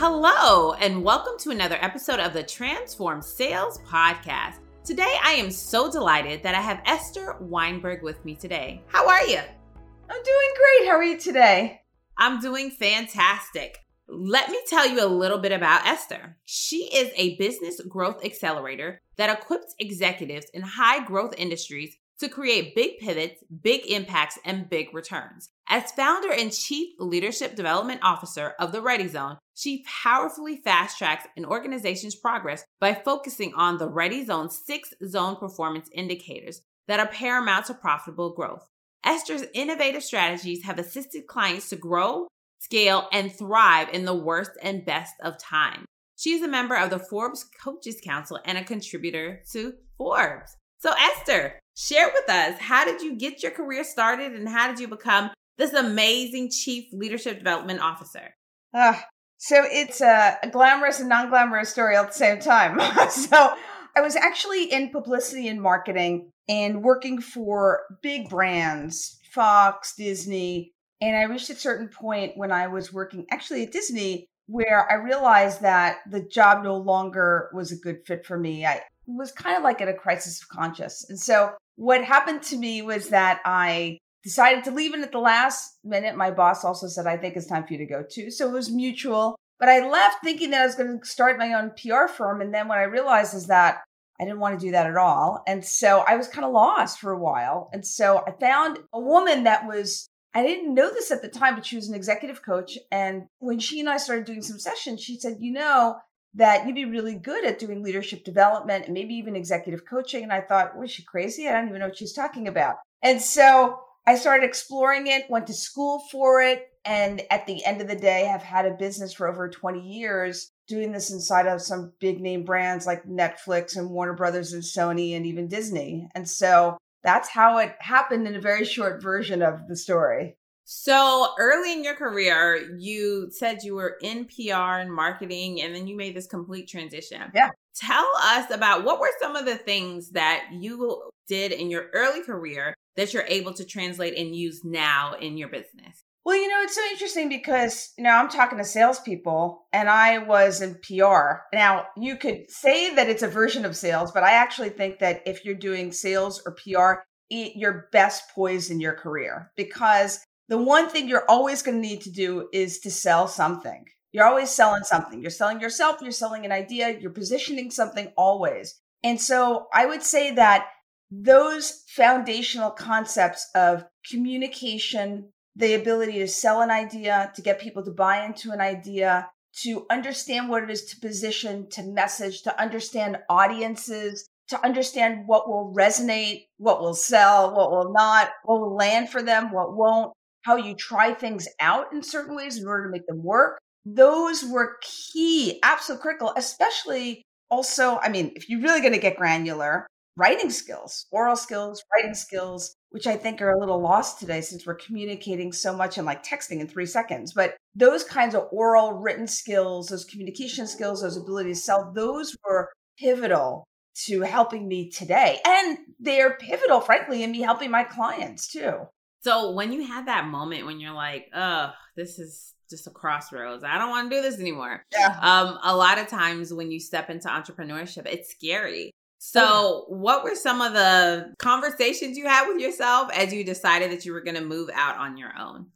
Hello, and welcome to another episode of the Transformed Sales Podcast. Today, I am so delighted that I have Esther Weinberg with me today. How are you? I'm doing great. How are you today? I'm doing fantastic. Let me tell you a little bit about Esther. She is a business growth accelerator that equips executives in high growth industries to create big pivots, big impacts, and big returns. As founder and chief leadership development officer of the Ready Zone, she powerfully fast tracks an organization's progress by focusing on the Ready Zone's six zone performance indicators that are paramount to profitable growth. Esther's innovative strategies have assisted clients to grow, scale, and thrive in the worst and best of times. She is a member of the Forbes Coaches Council and a contributor to Forbes. So, Esther, share with us how did you get your career started and how did you become this amazing chief leadership development officer? Uh, so, it's a, a glamorous and non glamorous story at the same time. so, I was actually in publicity and marketing and working for big brands, Fox, Disney. And I reached a certain point when I was working actually at Disney where I realized that the job no longer was a good fit for me. I was kind of like at a crisis of conscience. And so what happened to me was that I decided to leave and at the last minute my boss also said I think it's time for you to go too. So it was mutual. But I left thinking that I was going to start my own PR firm and then what I realized is that I didn't want to do that at all. And so I was kind of lost for a while. And so I found a woman that was I didn't know this at the time, but she was an executive coach. And when she and I started doing some sessions, she said, You know, that you'd be really good at doing leadership development and maybe even executive coaching. And I thought, was she crazy? I don't even know what she's talking about. And so I started exploring it, went to school for it, and at the end of the day, have had a business for over 20 years doing this inside of some big name brands like Netflix and Warner Brothers and Sony and even Disney. And so that's how it happened in a very short version of the story. So early in your career, you said you were in PR and marketing, and then you made this complete transition. Yeah. Tell us about what were some of the things that you did in your early career that you're able to translate and use now in your business. Well, you know, it's so interesting because, you know, I'm talking to salespeople and I was in PR. Now, you could say that it's a version of sales, but I actually think that if you're doing sales or PR, you're best poise in your career because the one thing you're always going to need to do is to sell something. You're always selling something. You're selling yourself, you're selling an idea, you're positioning something always. And so I would say that those foundational concepts of communication, the ability to sell an idea, to get people to buy into an idea, to understand what it is to position, to message, to understand audiences, to understand what will resonate, what will sell, what will not, what will land for them, what won't how you try things out in certain ways in order to make them work. Those were key, absolute critical, especially also, I mean, if you're really going to get granular, writing skills, oral skills, writing skills, which I think are a little lost today since we're communicating so much in like texting in three seconds. But those kinds of oral written skills, those communication skills, those ability to sell, those were pivotal to helping me today. And they're pivotal, frankly, in me helping my clients too. So when you have that moment when you're like, oh, this is just a crossroads. I don't want to do this anymore. Yeah. Um, a lot of times when you step into entrepreneurship, it's scary. So, oh, what were some of the conversations you had with yourself as you decided that you were going to move out on your own?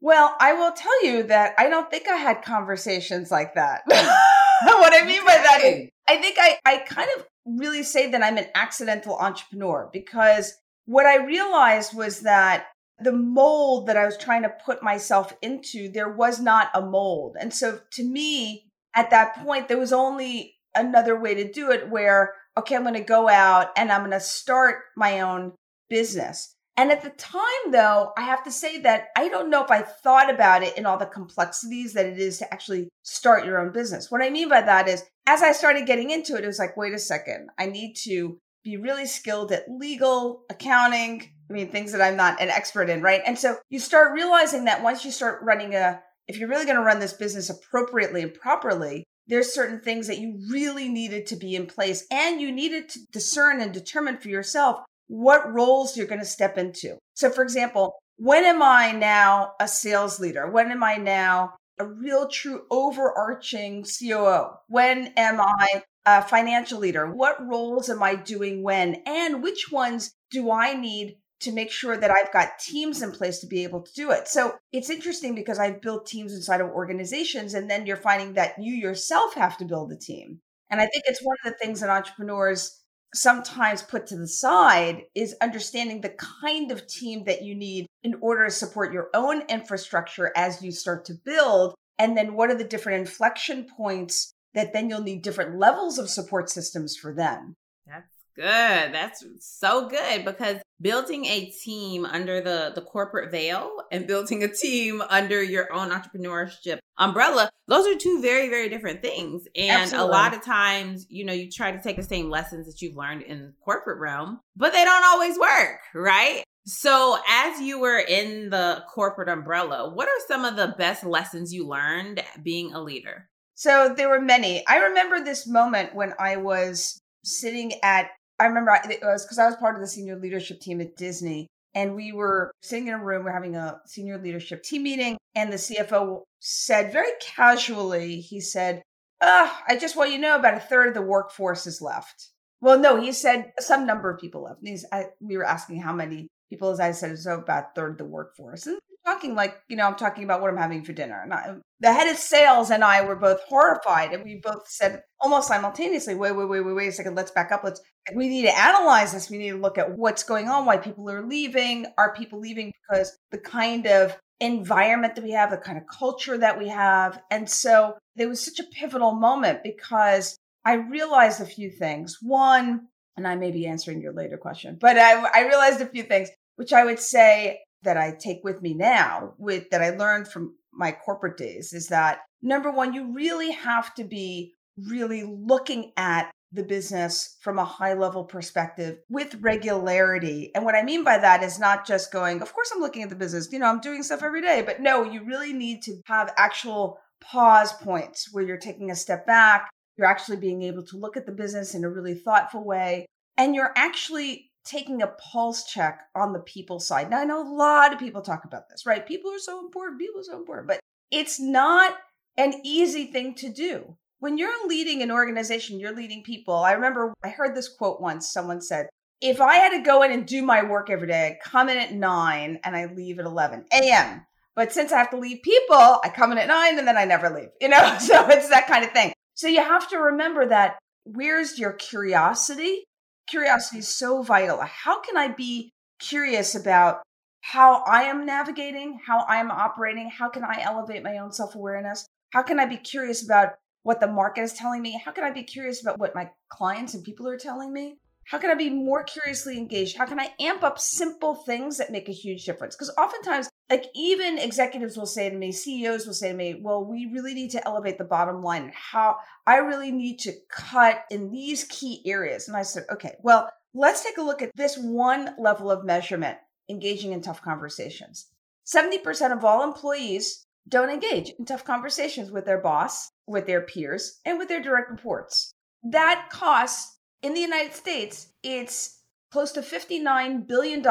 Well, I will tell you that I don't think I had conversations like that. what I mean by that is, I think I, I kind of really say that I'm an accidental entrepreneur because what I realized was that the mold that I was trying to put myself into, there was not a mold. And so to me, at that point, there was only another way to do it where, okay, I'm going to go out and I'm going to start my own business. And at the time, though, I have to say that I don't know if I thought about it in all the complexities that it is to actually start your own business. What I mean by that is, as I started getting into it, it was like, wait a second, I need to be really skilled at legal, accounting, I mean, things that I'm not an expert in, right? And so you start realizing that once you start running a, if you're really going to run this business appropriately and properly, there's certain things that you really needed to be in place and you needed to discern and determine for yourself what roles you're going to step into. So, for example, when am I now a sales leader? When am I now a real true overarching COO? When am I a financial leader? What roles am I doing when? And which ones do I need to make sure that I've got teams in place to be able to do it. So it's interesting because I've built teams inside of organizations, and then you're finding that you yourself have to build a team. And I think it's one of the things that entrepreneurs sometimes put to the side is understanding the kind of team that you need in order to support your own infrastructure as you start to build. And then what are the different inflection points that then you'll need different levels of support systems for them? That's good. That's so good because building a team under the the corporate veil and building a team under your own entrepreneurship umbrella those are two very very different things and Absolutely. a lot of times you know you try to take the same lessons that you've learned in corporate realm but they don't always work right so as you were in the corporate umbrella what are some of the best lessons you learned being a leader so there were many i remember this moment when i was sitting at I remember it was because I was part of the senior leadership team at Disney. And we were sitting in a room, we're having a senior leadership team meeting. And the CFO said very casually, he said, oh, I just want you to know about a third of the workforce is left. Well, no, he said some number of people left. And I, we were asking how many people, as I said, it's about a third of the workforce. And talking like, you know, I'm talking about what I'm having for dinner. And I, the head of sales and I were both horrified. And we both said almost simultaneously, wait, wait, wait, wait, wait a second, let's back up. Let's, we need to analyze this. We need to look at what's going on, why people are leaving. Are people leaving because the kind of environment that we have, the kind of culture that we have? And so there was such a pivotal moment because I realized a few things. One, and I may be answering your later question, but I, I realized a few things, which I would say that I take with me now, with that I learned from my corporate days, is that number one, you really have to be really looking at the business from a high level perspective with regularity. And what I mean by that is not just going, of course, I'm looking at the business, you know, I'm doing stuff every day, but no, you really need to have actual pause points where you're taking a step back. You're actually being able to look at the business in a really thoughtful way. And you're actually taking a pulse check on the people side. Now, I know a lot of people talk about this, right? People are so important, people are so important, but it's not an easy thing to do. When you're leading an organization, you're leading people. I remember I heard this quote once. Someone said, if I had to go in and do my work every day, I come in at nine and I leave at 11 a.m. But since I have to leave people, I come in at nine and then I never leave, you know? So it's that kind of thing. So you have to remember that where's your curiosity curiosity is so vital. How can I be curious about how I am navigating, how I am operating? How can I elevate my own self awareness? How can I be curious about what the market is telling me? How can I be curious about what my clients and people are telling me? How can I be more curiously engaged? How can I amp up simple things that make a huge difference? Because oftentimes, like even executives will say to me, CEOs will say to me, well, we really need to elevate the bottom line how I really need to cut in these key areas. And I said, okay, well, let's take a look at this one level of measurement engaging in tough conversations. 70% of all employees don't engage in tough conversations with their boss, with their peers, and with their direct reports. That costs in the United States, it's close to $59 billion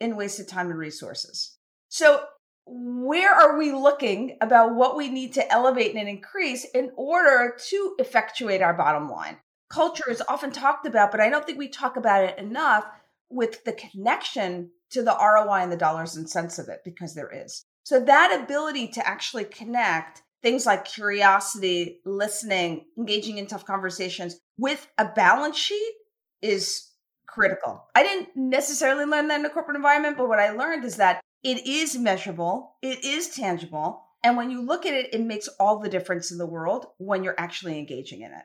in wasted time and resources. So, where are we looking about what we need to elevate and increase in order to effectuate our bottom line? Culture is often talked about, but I don't think we talk about it enough with the connection to the ROI and the dollars and cents of it, because there is. So, that ability to actually connect things like curiosity, listening, engaging in tough conversations with a balance sheet is critical. I didn't necessarily learn that in a corporate environment, but what I learned is that it is measurable, it is tangible. And when you look at it, it makes all the difference in the world when you're actually engaging in it.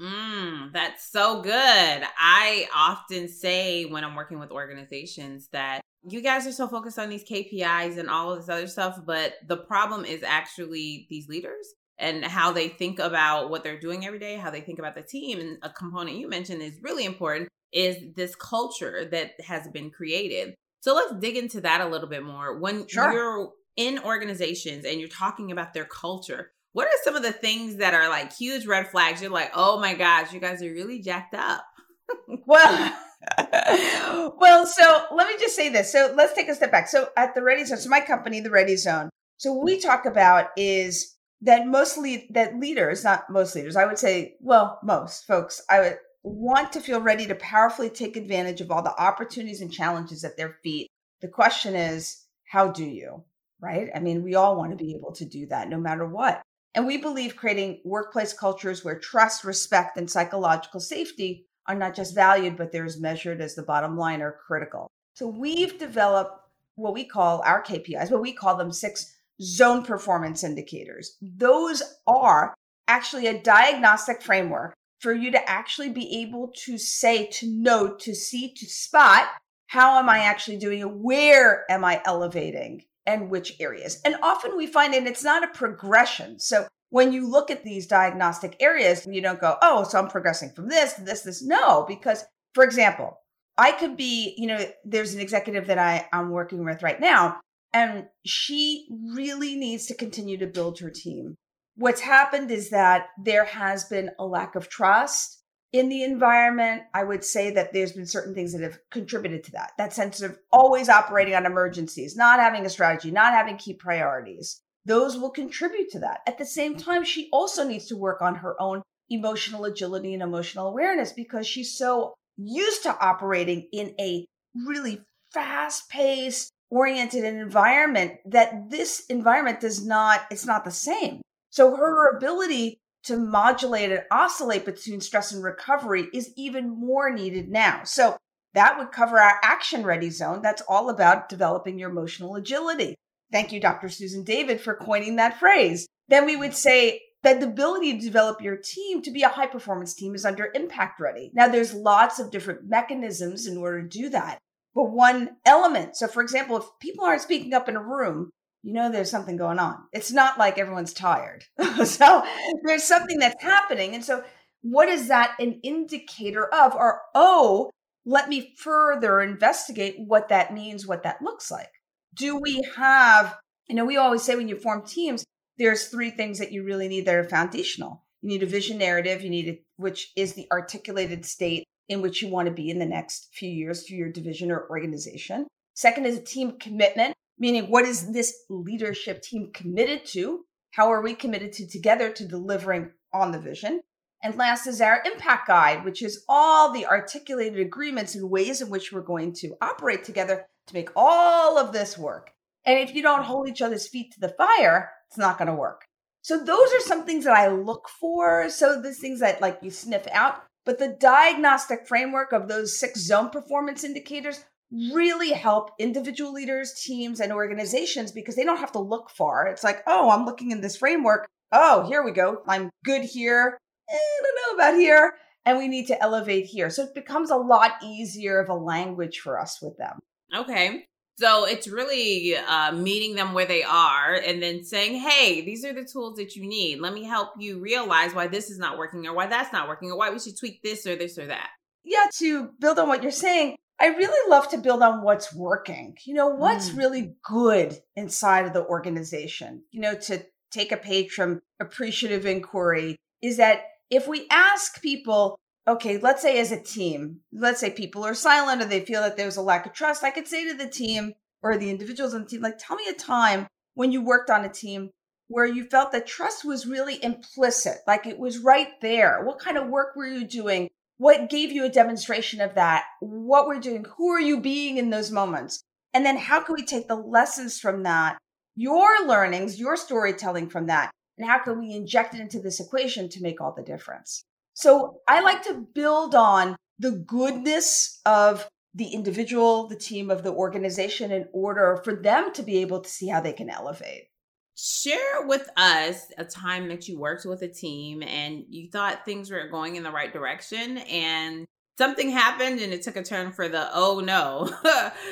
Mm, that's so good. I often say when I'm working with organizations that you guys are so focused on these KPIs and all of this other stuff, but the problem is actually these leaders and how they think about what they're doing every day, how they think about the team. And a component you mentioned is really important is this culture that has been created. So let's dig into that a little bit more. When sure. you're in organizations and you're talking about their culture, what are some of the things that are like huge red flags? You're like, oh my gosh, you guys are really jacked up. well, well, so let me just say this. So let's take a step back. So at the Ready Zone, so my company, the Ready Zone, So what we talk about is that mostly that leaders, not most leaders, I would say, well, most folks, I would want to feel ready to powerfully take advantage of all the opportunities and challenges at their feet. The question is, how do you? Right? I mean, we all want to be able to do that no matter what. And we believe creating workplace cultures where trust, respect, and psychological safety are not just valued, but they're as measured as the bottom line are critical. So we've developed what we call our KPIs, what we call them six zone performance indicators. Those are actually a diagnostic framework for you to actually be able to say, to know, to see, to spot how am I actually doing it? Where am I elevating and which areas? And often we find that it's not a progression. So when you look at these diagnostic areas, you don't go, oh, so I'm progressing from this this, this. No, because for example, I could be, you know, there's an executive that I, I'm working with right now, and she really needs to continue to build her team. What's happened is that there has been a lack of trust in the environment. I would say that there's been certain things that have contributed to that. That sense of always operating on emergencies, not having a strategy, not having key priorities. Those will contribute to that. At the same time, she also needs to work on her own emotional agility and emotional awareness because she's so used to operating in a really fast paced, oriented environment that this environment does not, it's not the same. So her ability to modulate and oscillate between stress and recovery is even more needed now. So that would cover our action ready zone. That's all about developing your emotional agility. Thank you, Dr. Susan David, for coining that phrase. Then we would say that the ability to develop your team to be a high performance team is under impact ready. Now, there's lots of different mechanisms in order to do that. But one element, so for example, if people aren't speaking up in a room, you know there's something going on. It's not like everyone's tired. so there's something that's happening. And so, what is that an indicator of? Or, oh, let me further investigate what that means, what that looks like. Do we have, you know, we always say when you form teams, there's three things that you really need that are foundational. You need a vision narrative, you need it, which is the articulated state in which you want to be in the next few years through your division or organization. Second is a team commitment, meaning what is this leadership team committed to? How are we committed to together to delivering on the vision? And last is our impact guide, which is all the articulated agreements and ways in which we're going to operate together to make all of this work. And if you don't hold each other's feet to the fire, it's not going to work. So those are some things that I look for. So these things that like you sniff out, but the diagnostic framework of those six zone performance indicators really help individual leaders, teams, and organizations because they don't have to look far. It's like, oh, I'm looking in this framework. Oh, here we go. I'm good here. Eh, I don't know about here. And we need to elevate here. So it becomes a lot easier of a language for us with them. Okay. So it's really uh, meeting them where they are and then saying, hey, these are the tools that you need. Let me help you realize why this is not working or why that's not working or why we should tweak this or this or that. Yeah, to build on what you're saying, I really love to build on what's working. You know, what's mm. really good inside of the organization. You know, to take a page from appreciative inquiry is that if we ask people, okay, let's say as a team, let's say people are silent or they feel that there's a lack of trust, I could say to the team or the individuals on the team, like, tell me a time when you worked on a team where you felt that trust was really implicit, like it was right there. What kind of work were you doing? What gave you a demonstration of that? What were doing? Who are you being in those moments? And then how can we take the lessons from that, your learnings, your storytelling from that, and how can we inject it into this equation to make all the difference? So I like to build on the goodness of the individual, the team of the organization in order for them to be able to see how they can elevate. Share with us a time that you worked with a team and you thought things were going in the right direction and something happened and it took a turn for the oh no.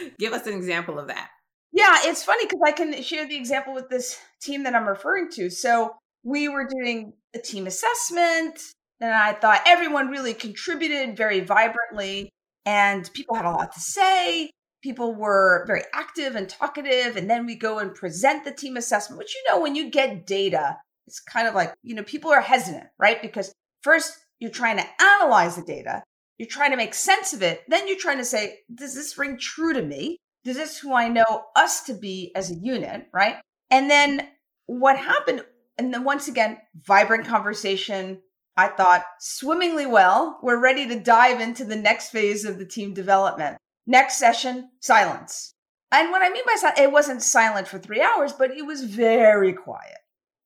Give us an example of that. Yeah, it's funny because I can share the example with this team that I'm referring to. So we were doing a team assessment and I thought everyone really contributed very vibrantly, and people had a lot to say. People were very active and talkative. And then we go and present the team assessment, which, you know, when you get data, it's kind of like, you know, people are hesitant, right? Because first you're trying to analyze the data, you're trying to make sense of it. Then you're trying to say, does this ring true to me? Does this who I know us to be as a unit, right? And then what happened, and then once again, vibrant conversation. I thought swimmingly well. We're ready to dive into the next phase of the team development. Next session, silence. And what I mean by silent, it wasn't silent for three hours, but it was very quiet.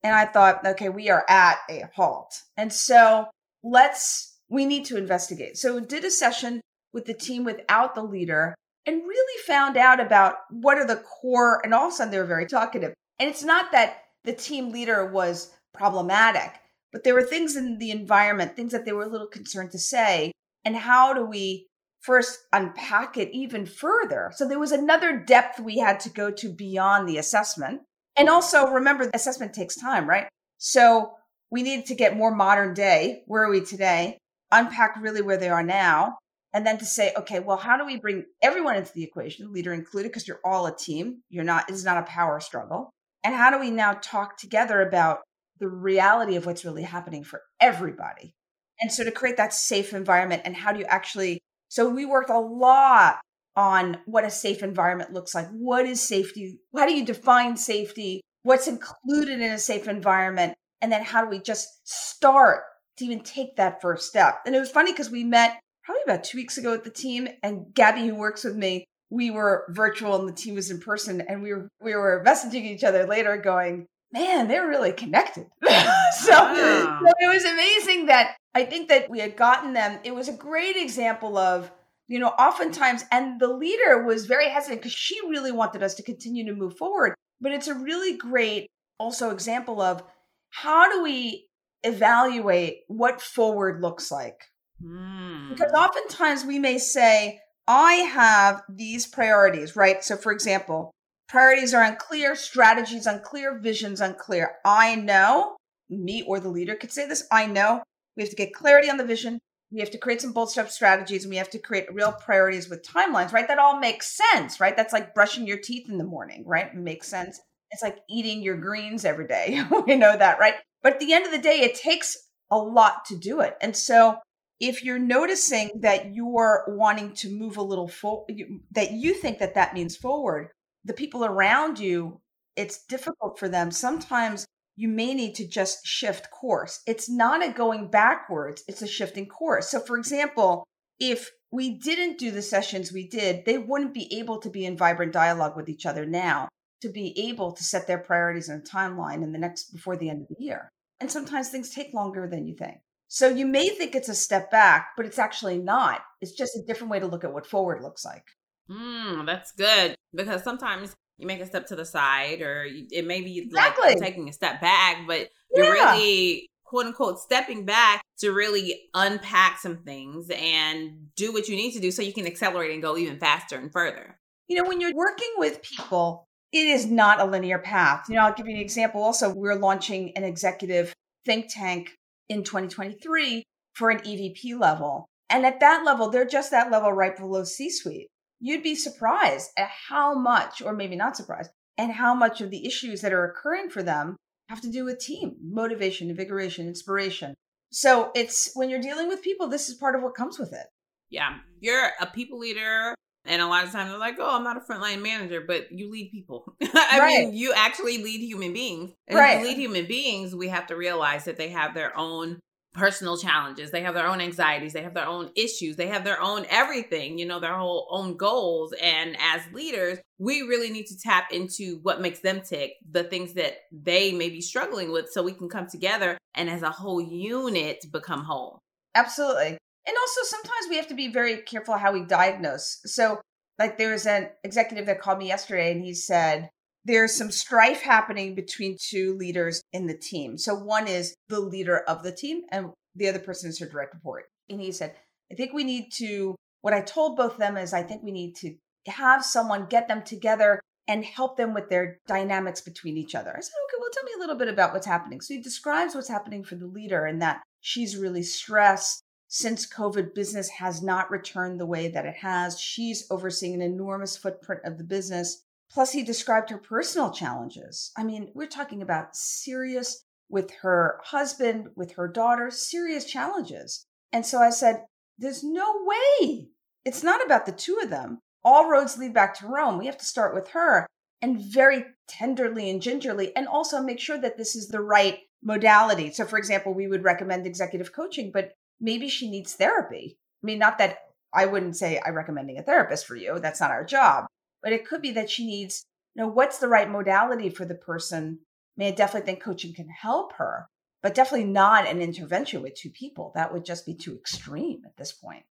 And I thought, okay, we are at a halt. And so let's, we need to investigate. So did a session with the team without the leader and really found out about what are the core, and all of a sudden they were very talkative. And it's not that the team leader was problematic, but there were things in the environment, things that they were a little concerned to say. And how do we first unpack it even further? So there was another depth we had to go to beyond the assessment. And also remember, assessment takes time, right? So we needed to get more modern day. Where are we today? Unpack really where they are now. And then to say, okay, well, how do we bring everyone into the equation, leader included, because you're all a team. You're not, it's not a power struggle. And how do we now talk together about the reality of what's really happening for everybody? And so to create that safe environment and how do you actually, so we worked a lot on what a safe environment looks like. What is safety? How do you define safety? What's included in a safe environment? And then how do we just start to even take that first step? And it was funny because we met probably about two weeks ago with the team, and Gabby, who works with me, we were virtual and the team was in person, and we were we were messaging each other later, going, "Man, they're really connected." so, wow. so it was amazing that I think that we had gotten them. It was a great example of you know, oftentimes, and the leader was very hesitant because she really wanted us to continue to move forward. But it's a really great also example of how do we evaluate what forward looks like? Mm. Because oftentimes we may say, I have these priorities, right? So, for example, priorities are unclear, strategies unclear, visions unclear. I know, me or the leader could say this, I know we have to get clarity on the vision, we have to create some bold step strategies and we have to create real priorities with timelines, right? That all makes sense, right? That's like brushing your teeth in the morning, right? Makes sense. It's like eating your greens every day. we know that, right? But at the end of the day, it takes a lot to do it. And so if you're noticing that you're wanting to move a little forward, that you think that that means forward, the people around you, it's difficult for them. Sometimes you may need to just shift course. It's not a going backwards, it's a shifting course. So, for example, if we didn't do the sessions we did, they wouldn't be able to be in vibrant dialogue with each other now to be able to set their priorities and a timeline in the next before the end of the year. And sometimes things take longer than you think. So you may think it's a step back, but it's actually not. It's just a different way to look at what forward looks like. Mm, that's good because sometimes you make a step to the side or it may be exactly. like taking a step back, but yeah. you're really quote unquote stepping back to really unpack some things and do what you need to do so you can accelerate and go even faster and further. You know, when you're working with people, it is not a linear path. You know, I'll give you an example. Also, we're launching an executive think tank in 2023 for an EVP level. And at that level, they're just that level right below C suite you'd be surprised at how much, or maybe not surprised, and how much of the issues that are occurring for them have to do with team motivation, invigoration, inspiration. So it's when you're dealing with people, this is part of what comes with it. Yeah. You're a people leader. And a lot of times they're like, oh, I'm not a frontline manager, but you lead people. I right. mean, you actually lead human beings. And right. lead human beings, we have to realize that they have their own personal challenges. They have their own anxieties. They have their own issues. They have their own everything, you know, their whole own goals. And as leaders, we really need to tap into what makes them tick, the things that they may be struggling with, so we can come together and as a whole unit become whole. Absolutely. And also, sometimes we have to be very careful how we diagnose. So, like, there was an executive that called me yesterday and he said, there's some strife happening between two leaders in the team. So one is the leader of the team, and the other person is her direct report. And he said, I think we need to, what I told both of them is, I think we need to have someone get them together and help them with their dynamics between each other. I said, okay, well, tell me a little bit about what's happening. So he describes what's happening for the leader and that she's really stressed since COVID business has not returned the way that it has. She's overseeing an enormous footprint of the business. Plus, he described her personal challenges. I mean, we're talking about serious, with her husband, with her daughter, serious challenges. And so I said, There's no way. It's not about the two of them. All roads lead back to Rome. We have to start with her. and very tenderly and gingerly, and also make sure that this is the right modality. So, for example, we would recommend executive coaching, but maybe she needs therapy. I mean, not that I wouldn't say I'm recommending a therapist for you, that's not our job, but it could be that she needs, you know, what's the right modality for the person? I mean, I definitely think coaching can help her, but definitely not an intervention with two people. That would just be too extreme at this point.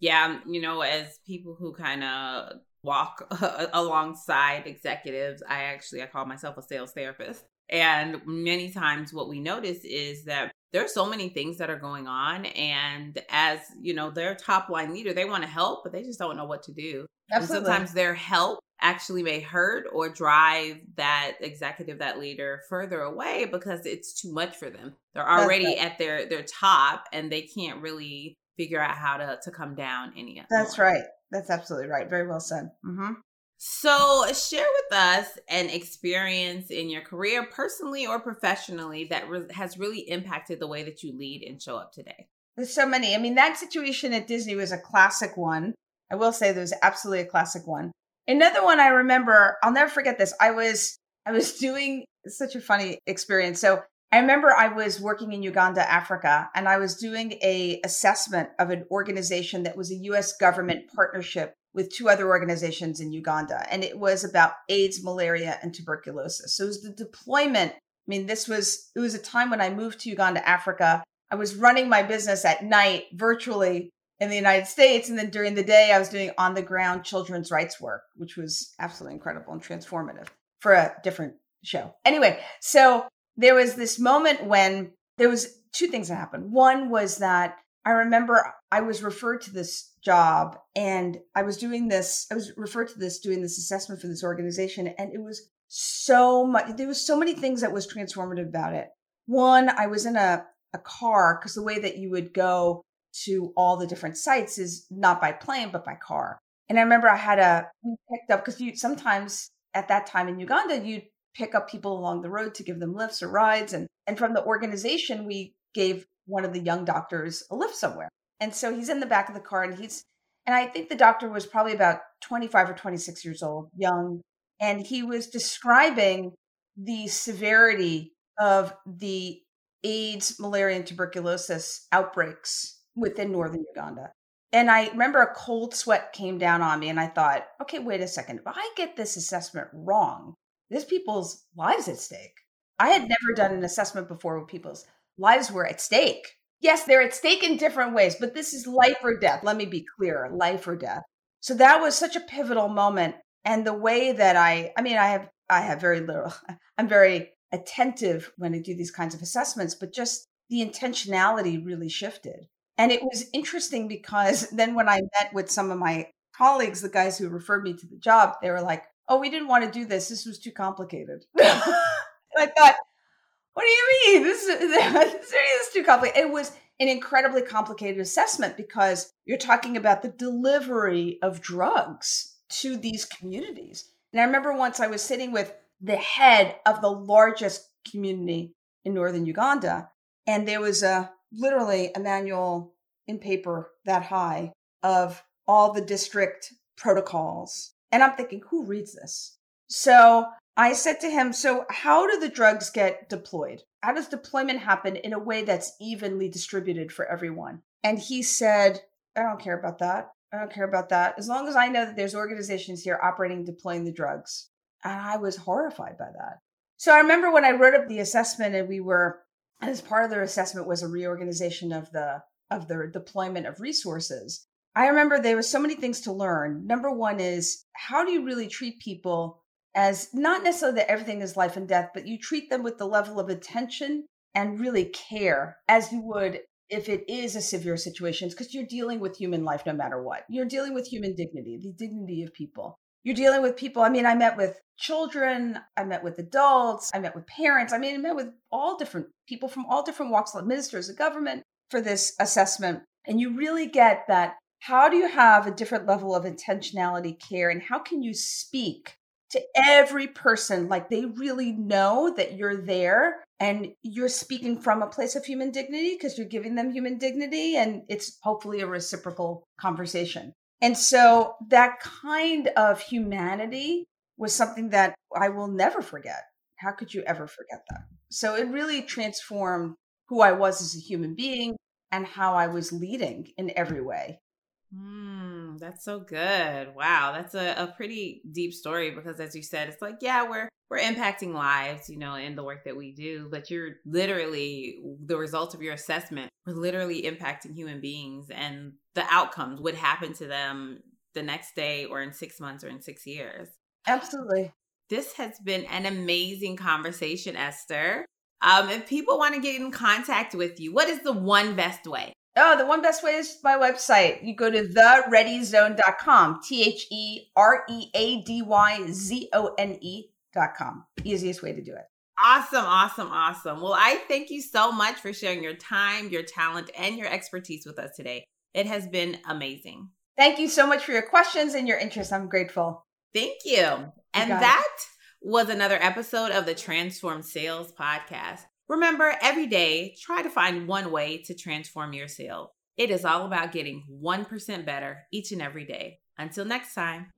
Yeah, um, you know, as people who kind of walk alongside executives, I actually I call myself a sales therapist. And many times what we notice is that there's so many things that are going on and as, you know, their top line leader, they want to help, but they just don't know what to do. Absolutely. And sometimes their help actually may hurt or drive that executive that leader further away because it's too much for them they're already right. at their their top and they can't really figure out how to to come down any that's more. right that's absolutely right very well said mm-hmm. So share with us an experience in your career personally or professionally that re- has really impacted the way that you lead and show up today. There's so many. I mean that situation at disney was a classic one. I will say there was absolutely a classic one. Another one i remember i'll never forget this. I was i was doing such a funny experience. So I remember I was working in Uganda, Africa, and I was doing a assessment of an organization that was a US government partnership with two other organizations in Uganda. And it was about AIDS, malaria, and tuberculosis. So it was the deployment. I mean, this was it was a time when I moved to Uganda, Africa. I was running my business at night virtually in the United States. And then during the day, I was doing on the ground children's rights work, which was absolutely incredible and transformative for a different show. Anyway, so there was this moment when there was two things that happened. One was that I remember I was referred to this job and I was doing this, I was referred to this doing this assessment for this organization. And it was so much, there was so many things that was transformative about it. One, I was in a, a car because the way that you would go to all the different sites is not by plane, but by car. And I remember I had a picked up because you sometimes at that time in Uganda, you'd pick up people along the road to give them lifts or rides. And, and from the organization, we gave one of the young doctors a lift somewhere. And so he's in the back of the car and he's, and I think the doctor was probably about 25 or 26 years old, young. And he was describing the severity of the AIDS, malaria, and tuberculosis outbreaks within northern Uganda. And I remember a cold sweat came down on me, and I thought, okay, wait a second. If I get this assessment wrong, there's people's lives at stake. I had never done an assessment before where people's lives were at stake. Yes, they're at stake in different ways, but this is life or death. Let me be clear life or death. So that was such a pivotal moment. And the way that I, I mean, I have, I have very little, I'm very attentive when I do these kinds of assessments, but just the intentionality really shifted. And it was interesting because then when I met with some of my colleagues, the guys who referred me to the job, they were like, oh, we didn't want to do this. This was too complicated. and I thought, what do you mean? This is, this is too complicated. It was an incredibly complicated assessment because you're talking about the delivery of drugs to these communities. And I remember once I was sitting with the head of the largest community in northern Uganda, and there was a literally a manual in paper that high of all the district protocols and I'm thinking, who reads this? So I said to him, So, how do the drugs get deployed? How does deployment happen in a way that's evenly distributed for everyone? And he said, I don't care about that. I don't care about that. As long as I know that there's organizations here operating, deploying the drugs. And I was horrified by that. So I remember when I wrote up the assessment and we were, as part of the assessment was a reorganization of the of the deployment of resources. I remember there was so many things to learn. Number one is how do you really treat people as not necessarily that everything is life and death, but you treat them with the level of attention and really care as you would if it is a severe situation, because you're dealing with human life no matter what. You're dealing with human dignity, the dignity of people. You're dealing with people. I mean, I met with children, I met with adults, I met with parents. I mean, I met with all different people from all different walks, like ministers of government for this assessment. And you really get that how do you have a different level of intentionality care and how can you speak to every person like they really know that you're there and you're speaking from a place of human dignity because you're giving them human dignity and it's hopefully a reciprocal conversation and so that kind of humanity was something that I will never forget. How could you ever forget that? So it really transformed who I was as a human being and how I was leading in every way. Mm, that's so good. Wow, that's a, a pretty deep story because as you said, it's like, yeah, we're we're impacting lives, you know, in the work that we do, but you're literally the results of your assessment, we're literally impacting human beings and the outcomes would happen to them the next day or in six months or in six years. Absolutely. This has been an amazing conversation, Esther. Um, if people want to get in contact with you, what is the one best way? Oh, the one best way is my website. You go to thereadyzone.com, T H E R E A D Y Z O N E.com. Easiest way to do it. Awesome, awesome, awesome. Well, I thank you so much for sharing your time, your talent, and your expertise with us today. It has been amazing. Thank you so much for your questions and your interest. I'm grateful. Thank you. you and that it. was another episode of the Transformed Sales Podcast. Remember, every day, try to find one way to transform your sale. It is all about getting 1% better each and every day. Until next time.